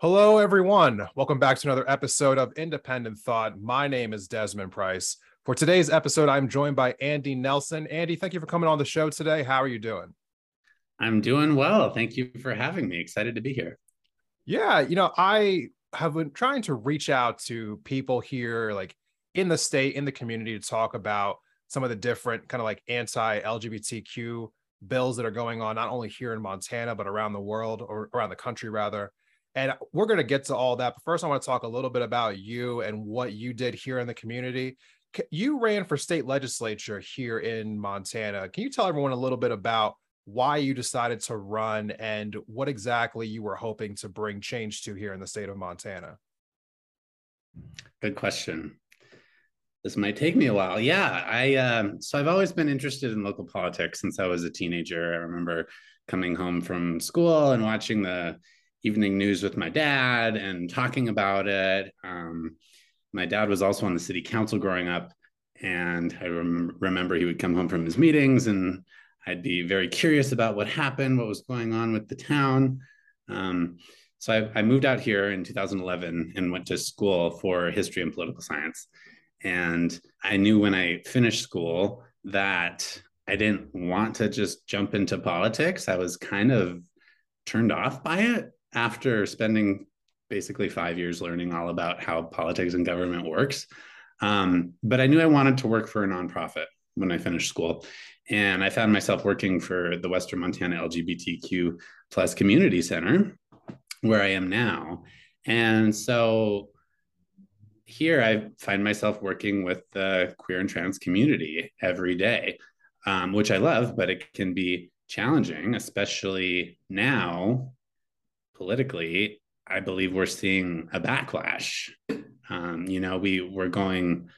Hello, everyone. Welcome back to another episode of Independent Thought. My name is Desmond Price. For today's episode, I'm joined by Andy Nelson. Andy, thank you for coming on the show today. How are you doing? I'm doing well. Thank you for having me. Excited to be here. Yeah, you know, I have been trying to reach out to people here, like in the state, in the community, to talk about some of the different kind of like anti LGBTQ bills that are going on, not only here in Montana, but around the world or around the country, rather. And we're going to get to all that. But first, I want to talk a little bit about you and what you did here in the community. You ran for state legislature here in Montana. Can you tell everyone a little bit about why you decided to run and what exactly you were hoping to bring change to here in the state of Montana? Good question. This might take me a while. Yeah, I um, so I've always been interested in local politics since I was a teenager. I remember coming home from school and watching the evening news with my dad and talking about it. Um, my dad was also on the city council growing up, and I rem- remember he would come home from his meetings, and I'd be very curious about what happened, what was going on with the town. Um, so I, I, moved out here in 2011 and went to school for history and political science. And I knew when I finished school that I didn't want to just jump into politics. I was kind of turned off by it after spending basically five years learning all about how politics and government works. Um, but I knew I wanted to work for a nonprofit when I finished school. And I found myself working for the Western Montana LGBTQ plus community center, where I am now. And so here I find myself working with the queer and trans community every day, um, which I love, but it can be challenging, especially now politically, I believe we're seeing a backlash. Um, you know, we we're going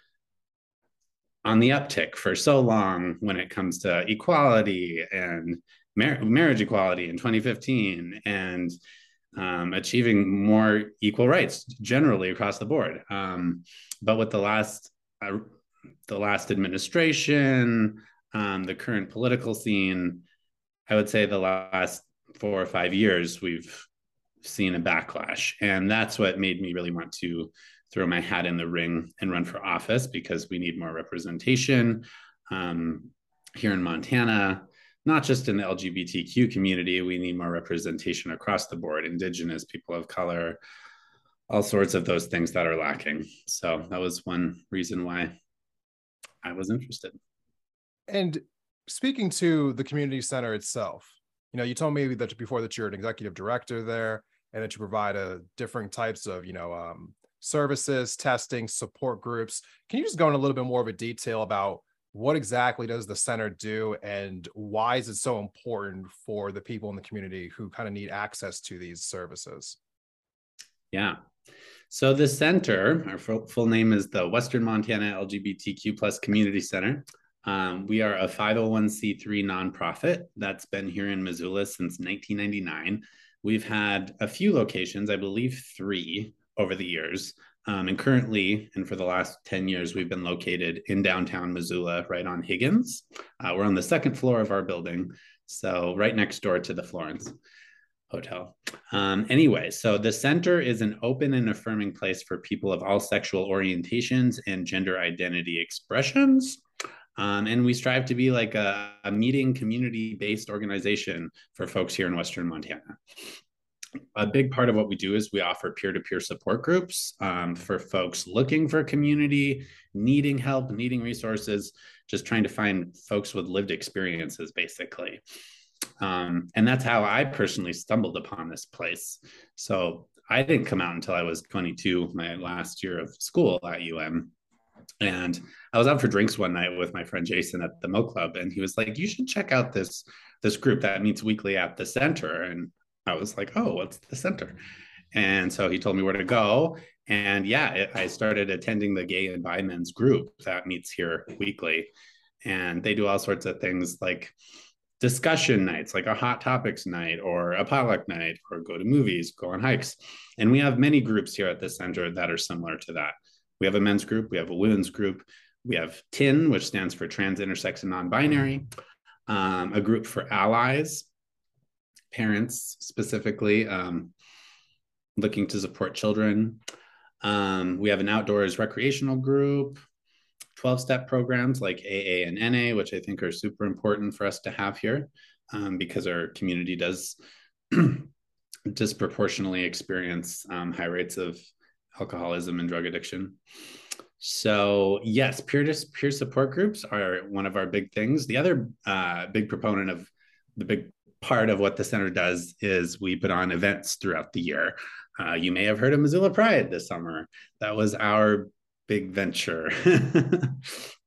on the uptick for so long when it comes to equality and mar- marriage equality in 2015 and um, achieving more equal rights generally across the board. Um, but with the last uh, the last administration, um, the current political scene, I would say the last four or five years, we've seen a backlash. And that's what made me really want to throw my hat in the ring and run for office because we need more representation um, here in Montana, not just in the LGBTQ community. We need more representation across the board, Indigenous, people of color, all sorts of those things that are lacking. So that was one reason why I was interested. And speaking to the community center itself, you know, you told me that before that you're an executive director there and that you provide a different types of you know um, services testing support groups. Can you just go in a little bit more of a detail about what exactly does the center do and why is it so important for the people in the community who kind of need access to these services? Yeah. So the center our full, full name is the western montana lgbtq plus community center. Um, we are a 501c3 nonprofit that's been here in missoula since 1999 We've had a few locations, I believe three over the years. Um, and currently, and for the last 10 years, we've been located in downtown Missoula, right on Higgins. Uh, we're on the second floor of our building, so right next door to the Florence Hotel. Um, anyway, so the center is an open and affirming place for people of all sexual orientations and gender identity expressions. Um, and we strive to be like a, a meeting community based organization for folks here in Western Montana. A big part of what we do is we offer peer to peer support groups um, for folks looking for community, needing help, needing resources, just trying to find folks with lived experiences, basically. Um, and that's how I personally stumbled upon this place. So I didn't come out until I was 22, my last year of school at UM. And I was out for drinks one night with my friend Jason at the Mo Club, and he was like, "You should check out this this group that meets weekly at the center." And I was like, "Oh, what's the center?" And so he told me where to go. And yeah, it, I started attending the gay and bi men's group that meets here weekly. and they do all sorts of things like discussion nights, like a hot topics night or a potluck night, or go to movies, go on hikes. And we have many groups here at the center that are similar to that. We have a men's group, we have a women's group, we have TIN, which stands for trans, intersex, and non binary, um, a group for allies, parents specifically um, looking to support children. Um, we have an outdoors recreational group, 12 step programs like AA and NA, which I think are super important for us to have here um, because our community does disproportionately experience um, high rates of alcoholism and drug addiction. So, yes, peer to peer support groups are one of our big things. The other uh, big proponent of the big part of what the center does is we put on events throughout the year. Uh, you may have heard of Missoula Pride this summer. That was our big venture.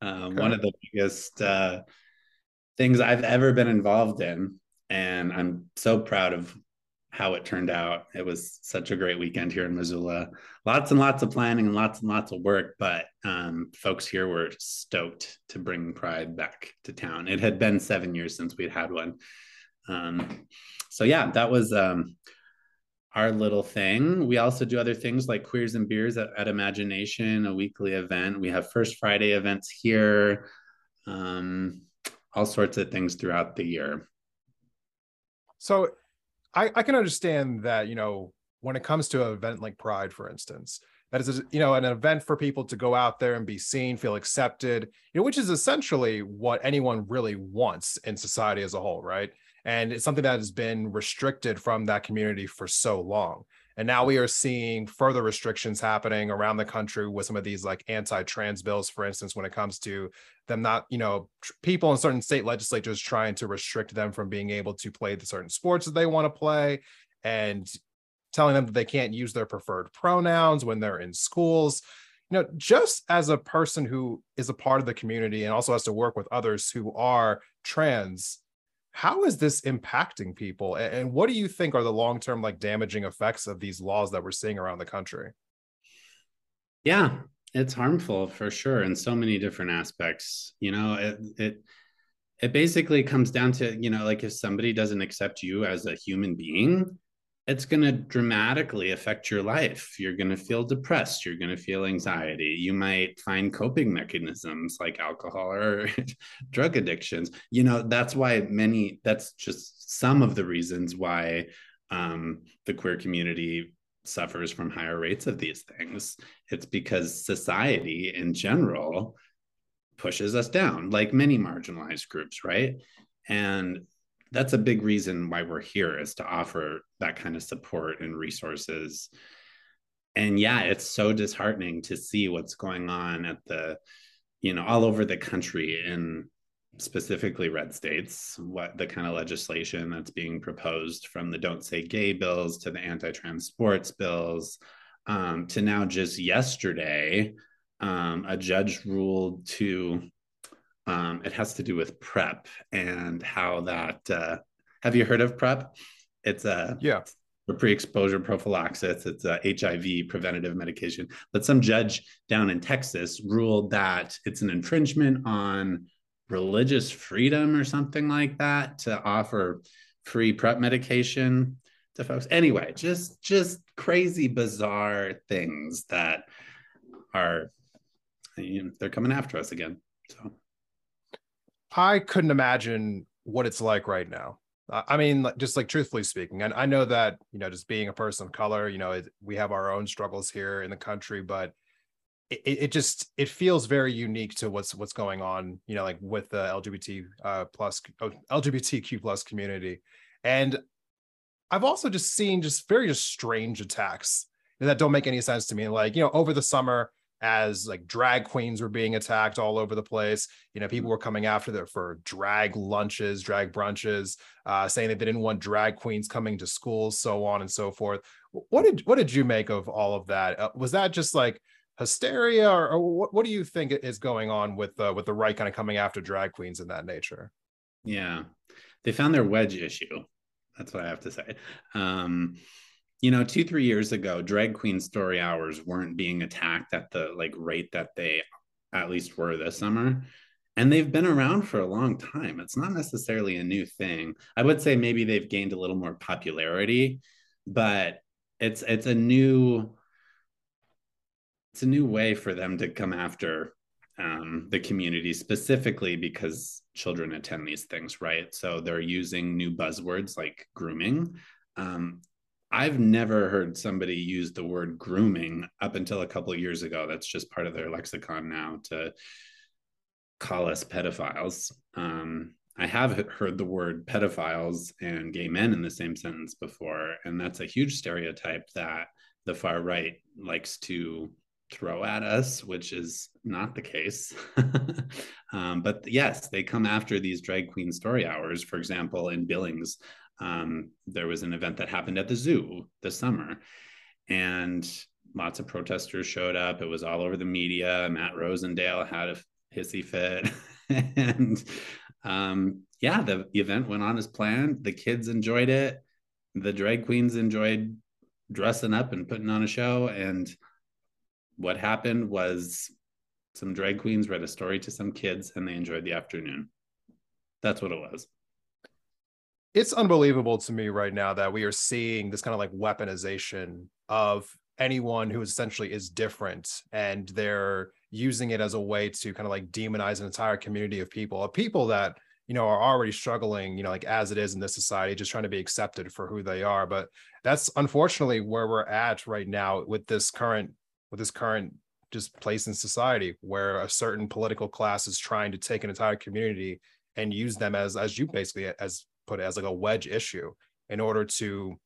um. One of the biggest uh, things I've ever been involved in. And I'm so proud of how it turned out. It was such a great weekend here in Missoula. Lots and lots of planning and lots and lots of work, but um, folks here were stoked to bring Pride back to town. It had been seven years since we'd had one. Um, so, yeah, that was um, our little thing. We also do other things like Queers and Beers at, at Imagine Nation, a weekly event. We have First Friday events here, um, all sorts of things throughout the year. So I, I can understand that, you know, when it comes to an event like Pride, for instance, that is, you know, an event for people to go out there and be seen, feel accepted, you know, which is essentially what anyone really wants in society as a whole, right? and it's something that has been restricted from that community for so long and now we are seeing further restrictions happening around the country with some of these like anti-trans bills for instance when it comes to them not you know tr- people in certain state legislatures trying to restrict them from being able to play the certain sports that they want to play and telling them that they can't use their preferred pronouns when they're in schools. You know just as a person who is a part of the community and also has to work with others who are trans how is this impacting people? And what do you think are the long-term like damaging effects of these laws that we're seeing around the country? Yeah it's harmful for sure in so many different aspects you know it it it basically comes down to you know like if somebody doesn't accept you as a human being it's going to dramatically affect your life. You're going to feel depressed. You're going to feel anxiety. You might find coping mechanisms like alcohol or drug addictions. You know, that's why many, that's just some of the reasons why um, the queer community suffers from higher rates of these things. It's because society in general pushes us down, like many marginalized groups, right? And that's a big reason why we're here is to offer that kind of support and resources. And yeah it's so disheartening to see what's going on at the you know all over the country in specifically red states what the kind of legislation that's being proposed from the don't say gay bills to the anti-trans sports bills um, to now just yesterday um, a judge ruled to um, it has to do with PrEP and how that. Uh, have you heard of PrEP? It's a yeah a pre-exposure prophylaxis. It's a HIV preventative medication. But some judge down in Texas ruled that it's an infringement on religious freedom or something like that to offer free PrEP medication to folks. Anyway, just just crazy, bizarre things that are you know, they're coming after us again. So I couldn't imagine what it's like right now. I mean, just like truthfully speaking, and I know that you know, just being a person of color, you know, we have our own struggles here in the country, but it, it just it feels very unique to what's what's going on, you know, like with the LGBT uh, plus LGBTQ plus community, and I've also just seen just very just strange attacks that don't make any sense to me. Like you know, over the summer, as like drag queens were being attacked all over the place. You know, people mm. were coming after them for drag lunches, drag brunches, uh, saying that they didn't want drag queens coming to schools, so on and so forth. What did what did you make of all of that? Uh, was that just like hysteria, or, or what, what do you think is going on with uh, with the right kind of coming after drag queens in that nature? Yeah, they found their wedge issue. That's what I have to say. Um, you know two three years ago drag queen story hours weren't being attacked at the like rate that they at least were this summer and they've been around for a long time. It's not necessarily a new thing. I would say maybe they've gained a little more popularity, but it's it's a new it's a new way for them to come after um, the community specifically because children attend these things, right? So they're using new buzzwords like grooming. Um, I've never heard somebody use the word grooming up until a couple years ago. That's just part of their lexicon now to call us pedophiles. Um, I have heard the word pedophiles and gay men in the same sentence before, and that's a huge stereotype that the far right likes to throw at us, which is not the case. um, but yes, they come after these drag queen story hours. For example, in Billings, um, there was an event that happened at the zoo this summer, and lots of protesters showed up. It was all over the media. Matt Rosendale had a hissy fit. and um, yeah, the event went on as planned. The kids enjoyed it. The drag queens enjoyed dressing up and putting on a show. And what happened was some drag queens read a story to some kids and they enjoyed the afternoon. That's what it was. It's unbelievable to me right now that we are seeing this kind of like weaponization of anyone who essentially is different and they're using it as a way to kind of like demonize an entire community of people of people that you know are already struggling you know like as it is in this society just trying to be accepted for who they are but that's unfortunately where we're at right now with this current with this current just place in society where a certain political class is trying to take an entire community and use them as as you basically as put it as like a wedge issue in order to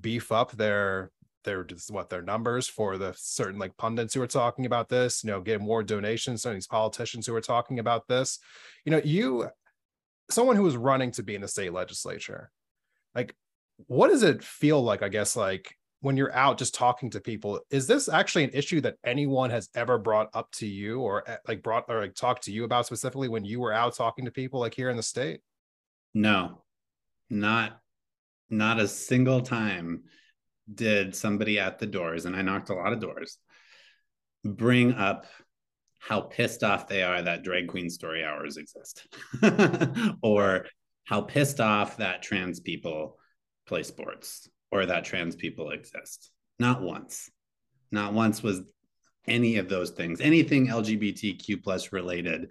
beef up their their what their numbers for the certain like pundits who are talking about this you know get more donations of these politicians who are talking about this. You know you someone who is running to be in the state legislature like what does it feel like i guess like when you're out just talking to people? Is this actually an issue that anyone has ever brought up to you or eh, like brought or like talked to you about specifically when you were out talking to people like here in the state? No not not a single time did somebody at the doors and i knocked a lot of doors bring up how pissed off they are that drag queen story hours exist or how pissed off that trans people play sports or that trans people exist. Not once. Not once was any of those things, anything LGBTQ plus related,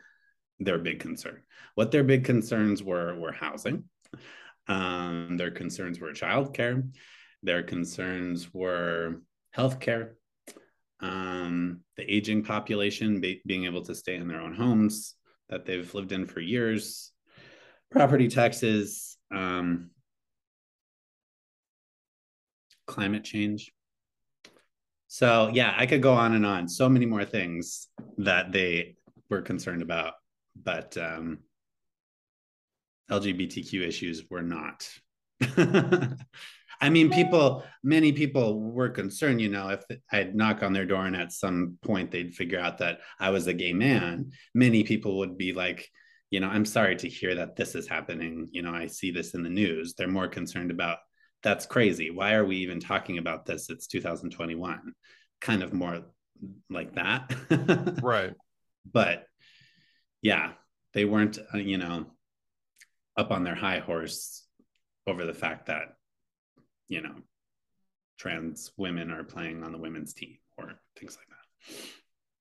their big concern. What their big concerns were were housing. Um, their concerns were childcare. Their concerns were healthcare, um, the aging population be- being able to stay in their own homes that they've lived in for years, property taxes, um, climate change. So, yeah, I could go on and on. So many more things that they were concerned about, but um, LGBTQ issues were not. I mean, people, many people were concerned, you know, if I'd knock on their door and at some point they'd figure out that I was a gay man, many people would be like, you know, I'm sorry to hear that this is happening. You know, I see this in the news. They're more concerned about that's crazy. Why are we even talking about this? It's 2021. Kind of more like that. right. But yeah, they weren't, uh, you know, up on their high horse over the fact that, you know, trans women are playing on the women's team or things like that.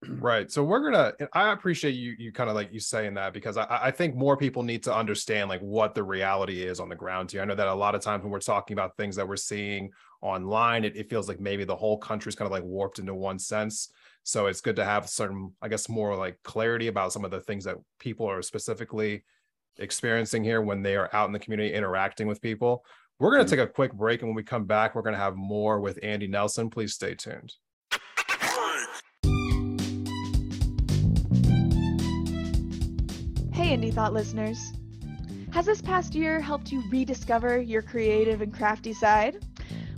Right. So we're gonna i appreciate you you kind of like you saying that because I, I think more people need to understand like what the reality is on the ground here. I know that a lot of times when we're talking about things that we're seeing online it, it feels like maybe the whole country is kind of like warped into one sense. So it's good to have certain i guess more like clarity about some of the things that people are specifically experiencing here when they are out in the community interacting with people we're going to mm-hmm. take a quick break and when we come back we're going to have more with andy nelson please stay tuned Hey, Indie Thought listeners. Has this past year helped you rediscover your creative and crafty side?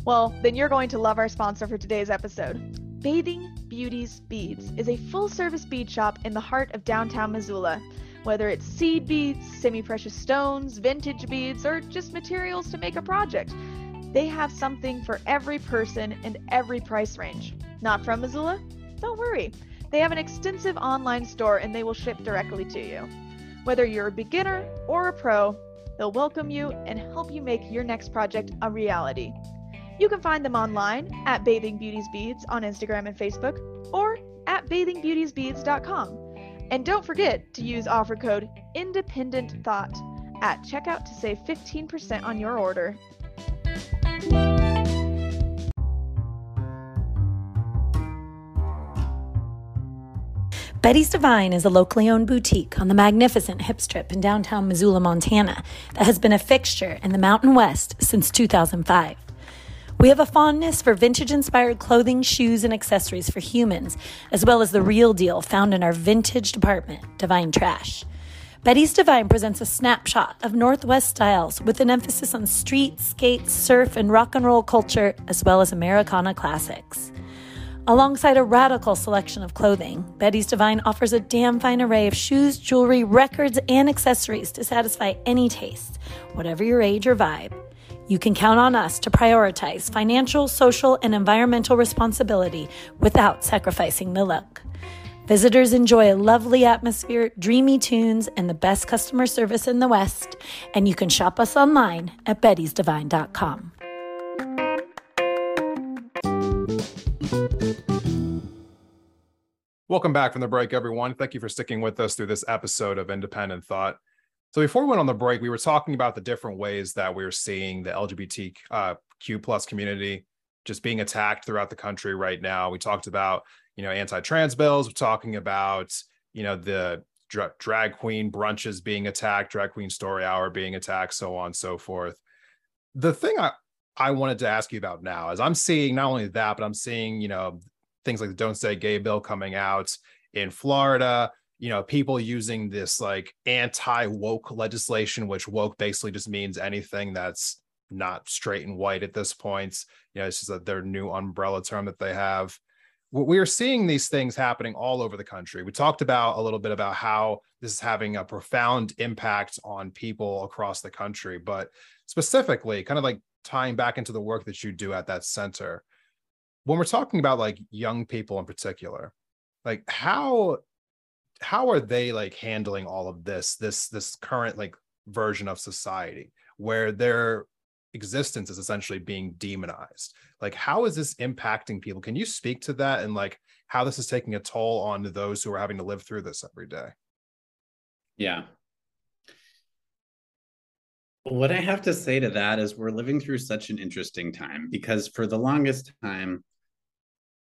Well, then you're going to love our sponsor for today's episode. Bathing Beauties Beads is a full service bead shop in the heart of downtown Missoula. Whether it's seed beads, semi precious stones, vintage beads, or just materials to make a project, they have something for every person and every price range. Not from Missoula? Don't worry. They have an extensive online store and they will ship directly to you. Whether you're a beginner or a pro, they'll welcome you and help you make your next project a reality. You can find them online at Bathing Beauties Beads on Instagram and Facebook or at bathingbeautiesbeads.com. And don't forget to use offer code Independent Thought at checkout to save 15% on your order. Betty's Divine is a locally owned boutique on the magnificent Hip Strip in downtown Missoula, Montana, that has been a fixture in the Mountain West since 2005. We have a fondness for vintage inspired clothing, shoes, and accessories for humans, as well as the real deal found in our vintage department, Divine Trash. Betty's Divine presents a snapshot of Northwest styles with an emphasis on street, skate, surf, and rock and roll culture, as well as Americana classics. Alongside a radical selection of clothing, Betty's Divine offers a damn fine array of shoes, jewelry, records, and accessories to satisfy any taste, whatever your age or vibe. You can count on us to prioritize financial, social, and environmental responsibility without sacrificing the look. Visitors enjoy a lovely atmosphere, dreamy tunes, and the best customer service in the West. And you can shop us online at bettysdivine.com. Welcome back from the break, everyone. Thank you for sticking with us through this episode of Independent Thought. So before we went on the break, we were talking about the different ways that we are seeing the LGBTQ uh, plus community just being attacked throughout the country right now. We talked about you know anti-trans bills. We're talking about you know the dra- drag queen brunches being attacked, drag queen story hour being attacked, so on and so forth. The thing I I wanted to ask you about now is I'm seeing not only that, but I'm seeing you know things like the Don't Say Gay bill coming out in Florida you know people using this like anti woke legislation which woke basically just means anything that's not straight and white at this point. You know it's just a, their new umbrella term that they have. We are seeing these things happening all over the country. We talked about a little bit about how this is having a profound impact on people across the country but specifically kind of like tying back into the work that you do at that center when we're talking about like young people in particular like how how are they like handling all of this this this current like version of society where their existence is essentially being demonized? Like how is this impacting people? Can you speak to that and like how this is taking a toll on those who are having to live through this every day? Yeah. What i have to say to that is we're living through such an interesting time because for the longest time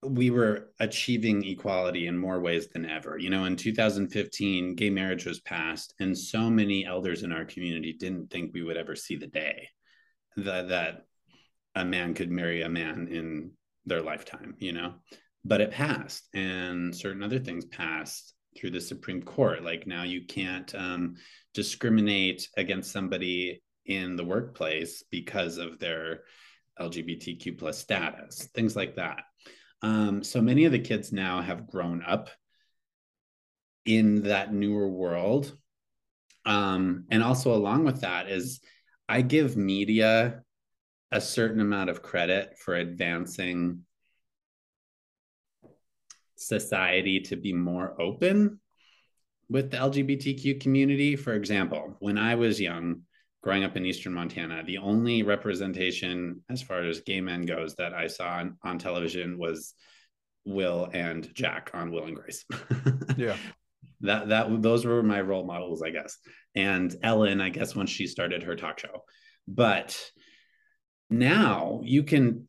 we were achieving equality in more ways than ever. You know, in 2015, gay marriage was passed, and so many elders in our community didn't think we would ever see the day that, that a man could marry a man in their lifetime, you know, but it passed, and certain other things passed through the Supreme Court. Like now, you can't um, discriminate against somebody in the workplace because of their LGBTQ plus status, things like that. Um, so many of the kids now have grown up in that newer world. Um, and also, along with that, is I give media a certain amount of credit for advancing society to be more open with the LGBTQ community. For example, when I was young, growing up in eastern Montana, the only representation as far as gay men goes that I saw on, on television was Will and Jack on Will and Grace. yeah. That that those were my role models, I guess. And Ellen, I guess, when she started her talk show. But now you can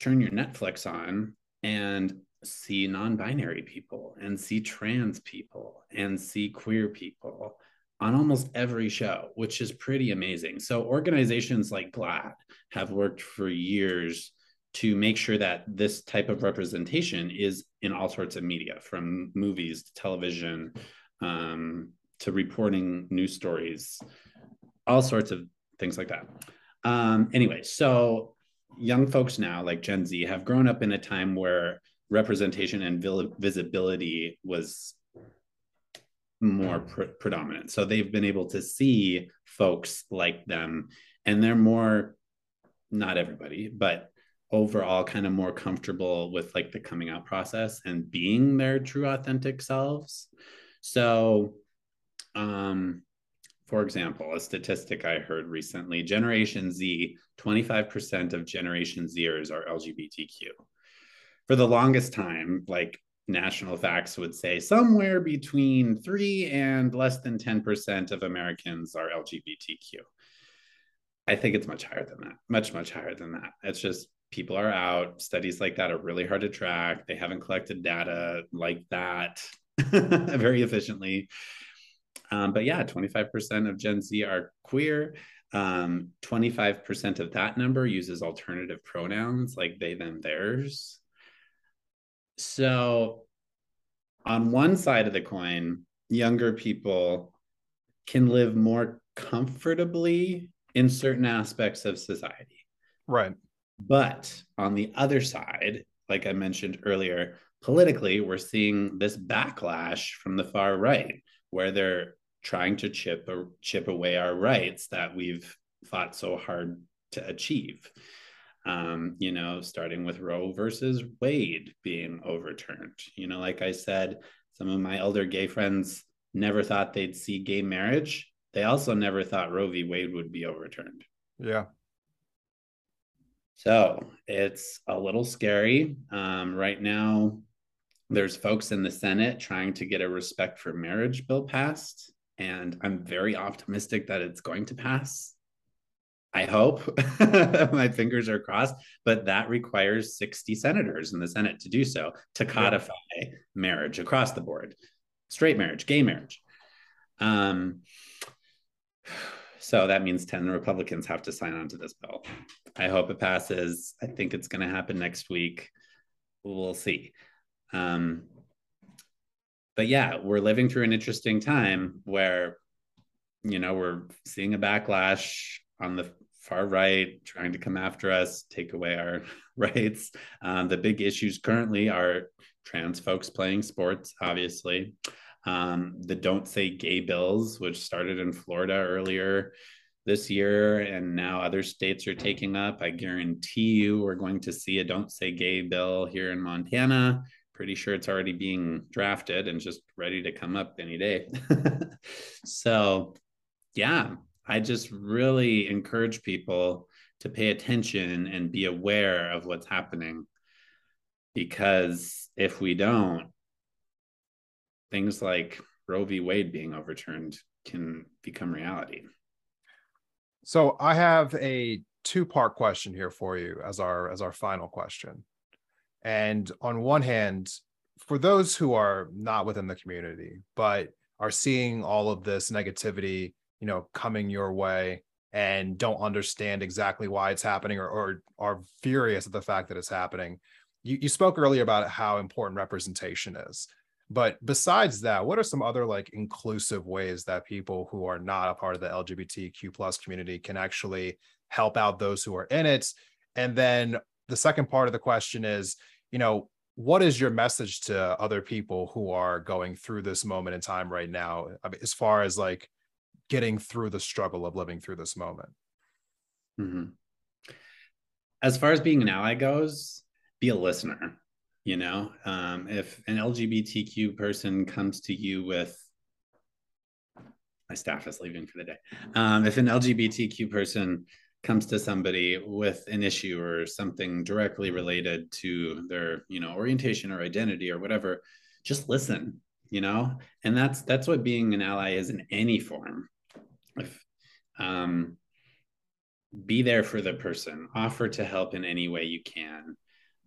turn your Netflix on and see non-binary people and see trans people and see queer people on almost every show, which is pretty amazing. So organizations like GLAAD have worked for years to make sure that this type of representation is in all sorts of media, from movies to television um, to reporting news stories, all sorts of things like that. Um, anyway, so young folks now, like Gen Z, have grown up in a time where representation and visibility was more pre- predominant. So they've been able to see folks like them, and they're more, not everybody, but overall kind of more comfortable with like the coming out process and being their true authentic selves. So Um, for example, a statistic I heard recently Generation Z, 25% of Generation Zers are LGBTQ. For the longest time, like national facts would say, somewhere between 3 and less than 10% of Americans are LGBTQ. I think it's much higher than that, much, much higher than that. It's just people are out. Studies like that are really hard to track. They haven't collected data like that very efficiently. Um, but yeah, 25% of Gen Z are queer. Um, 25% of that number uses alternative pronouns like they, them, theirs. So, on one side of the coin, younger people can live more comfortably in certain aspects of society. Right. But on the other side, like I mentioned earlier, politically, we're seeing this backlash from the far right where they're trying to chip chip away our rights that we've fought so hard to achieve. Um, you know, starting with Roe versus Wade being overturned. You know, like I said, some of my elder gay friends never thought they'd see gay marriage. They also never thought Roe v. Wade would be overturned. Yeah. So it's a little scary. Um, right now, there's folks in the Senate trying to get a respect for marriage bill passed. And I'm very optimistic that it's going to pass. I hope my fingers are crossed, but that requires 60 senators in the Senate to do so to codify yeah. marriage across the board straight marriage, gay marriage. Um, so that means 10 Republicans have to sign on to this bill. I hope it passes. I think it's going to happen next week. We'll see. Um, but yeah, we're living through an interesting time where, you know, we're seeing a backlash on the far right trying to come after us, take away our rights. Um, the big issues currently are trans folks playing sports, obviously. Um, the Don't Say Gay bills, which started in Florida earlier this year, and now other states are taking up. I guarantee you we're going to see a Don't Say Gay bill here in Montana pretty sure it's already being drafted and just ready to come up any day. so, yeah, I just really encourage people to pay attention and be aware of what's happening. Because if we don't, things like Roe v. Wade being overturned can become reality. So I have a two-part question here for you as our as our final question. And on one hand, for those who are not within the community, but are seeing all of this negativity, you know, coming your way and don't understand exactly why it's happening or, or are furious at the fact that it's happening. You, you spoke earlier about how important representation is. But besides that, what are some other like inclusive ways that people who are not a part of the LGBTQ plus community can actually help out those who are in it? And then the second part of the question is, you know, what is your message to other people who are going through this moment in time right now I mean, as far as like getting through the struggle of living through this moment. Mm-hmm. as far as being an ally goes be a listener you know? Um, if an lgbtq person comes to you with my staff is leaving for the day. Um, if an lgbtq person comes to somebody with an issue or something directly related to their you know orientation or identity or whatever just listen you know? And that's that's what being an ally is in any form if um be there for the person offer to help in any way you can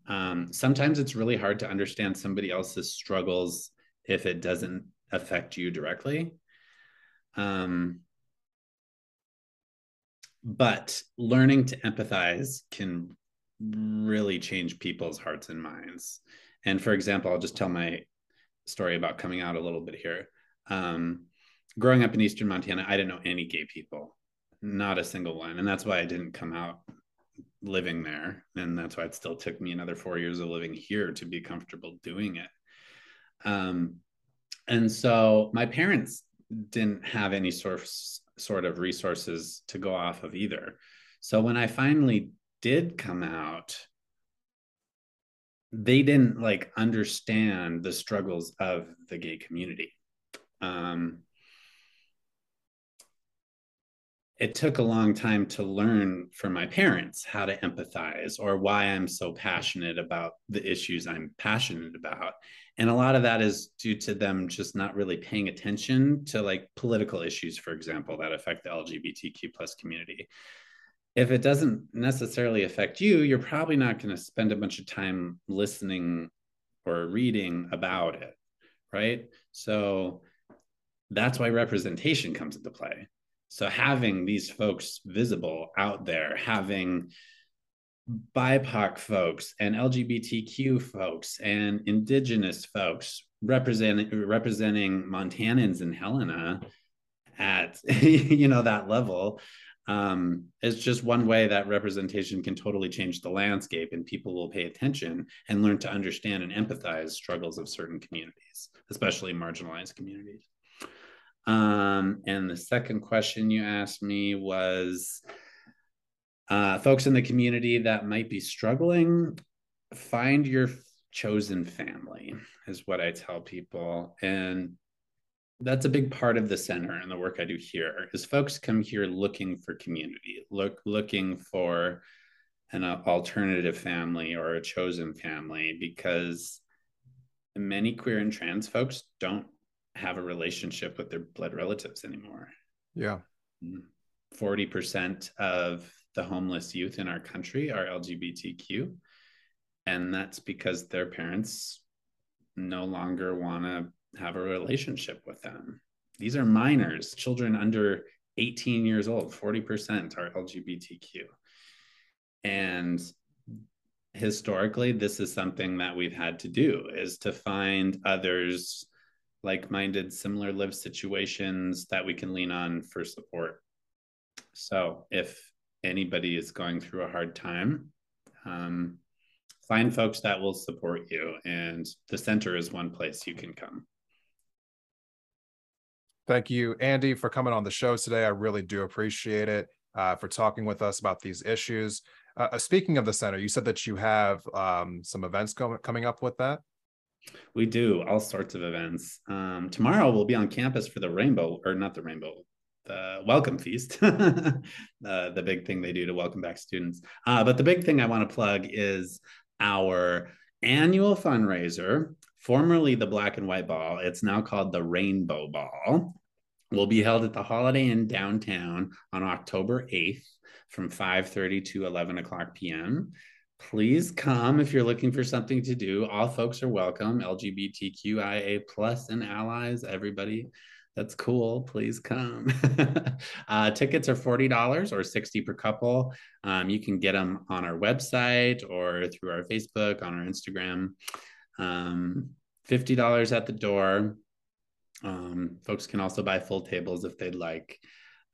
um, sometimes it's really hard to understand somebody else's struggles if it doesn't affect you directly um, but learning to empathize can really change people's hearts and minds. And for example, I'll just tell my story about coming out a little bit here. Um, growing up in Eastern Montana, I didn't know any gay people, not a single one. And that's why I didn't come out living there. And that's why it still took me another four years of living here to be comfortable doing it. Um, and so my parents didn't have any source sort of resources to go off of either. So when I finally did come out, they didn't like understand the struggles of the gay community. Um, it took a long time to learn from my parents how to empathize or why I'm so passionate about the issues I'm passionate about. And a lot of that is due to them just not really paying attention to like political issues, for example, that affect the LGBTQ plus community. If it doesn't necessarily affect you, you're probably not going to spend a bunch of time listening or reading about it. Right. So that's why representation comes into play so having these folks visible out there, having BIPOC folks and LGBTQ folks and Indigenous folks representing representing Montanans and Helena at you know that level um, is just one way that representation can totally change the landscape and people will pay attention and learn to understand and empathize struggles of certain communities especially marginalized communities um, and the second question you asked me was uh, folks in the community that might be struggling, find your chosen family, is what I tell people. And that's a big part of the center and the work I do here is folks come here looking for community, look looking for an alternative family or a chosen family because many queer and trans folks don't have a relationship with their blood relatives anymore. Yeah. 40% of the homeless youth in our country are LGBTQ. And that's because their parents no longer want to have a relationship with them. These are minors, children under 18 years old, 40% are LGBTQ. And historically, this is something that we've had to do is to find others like-minded similar lived situations that we can lean on for support. So if anybody is going through a hard time um, find folks that will support you and the center is one place you can come. Thank you andy for coming on the show today. I really do appreciate it uh, for talking with us about these issues. Uh, speaking of the center you said that you have um, some events com- coming up with that we do all sorts of events. Um, tomorrow we'll be on campus for the rainbow, or not the rainbow, the welcome feast, uh, the big thing they do to welcome back students. Uh, but the big thing I want to plug is our annual fundraiser, formerly the Black and White Ball. It's now called the Rainbow Ball. Will be held at the Holiday Inn downtown on October 8th from 5:30 to 11 o'clock p.m please come if you're looking for something to do. All folks are welcome. LGBTQIA plus and allies, everybody. That's cool. Please come. uh, tickets are $40 or 60 per couple. Um, you can get them on our website or through our Facebook, on our Instagram. Um, $50 at the door. Um, folks can also buy full tables if they'd like.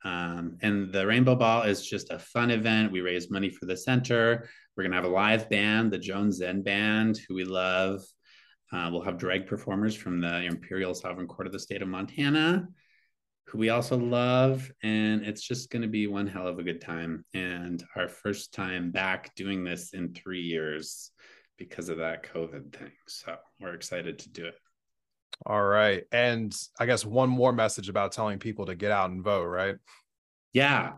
Um, and the Rainbow Ball is just a fun event. We raise money for the center. We're going to have a live band, the Jones Zen Band, who we love. Uh, we'll have drag performers from the Imperial Sovereign Court of the state of Montana, who we also love. And it's just going to be one hell of a good time. And our first time back doing this in three years because of that COVID thing. So we're excited to do it. All right. And I guess one more message about telling people to get out and vote, right? Yeah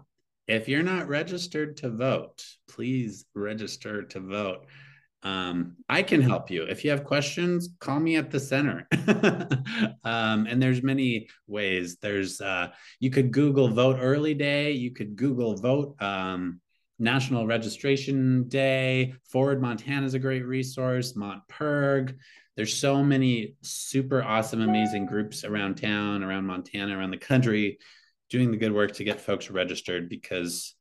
if you're not registered to vote, please register to vote. Um, I can help you. If you have questions, call me at the center. um, and there's many ways. There's uh, you could Google Vote Early Day. You could Google Vote um, National Registration Day. Forward Montana is a great resource. MontPIRG. There's so many super awesome, amazing groups around town, around Montana, around the country doing the good work to get folks registered because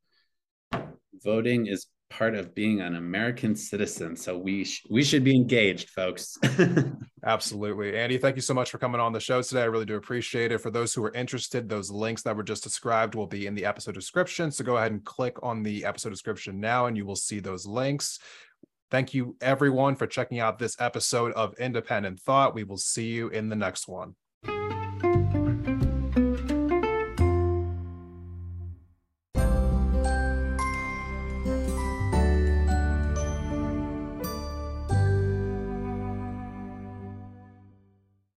voting is part of being an American citizen. So we sh- we should be engaged, folks. Absolutely. Andy, thank you so much for coming on the show today. I really do appreciate it. For those who are interested, those links that were just described will be in the episode description. So go ahead and click on the episode description now and you will see those links. Thank you everyone for checking out this episode of Independent Thought. We will see you in the next one.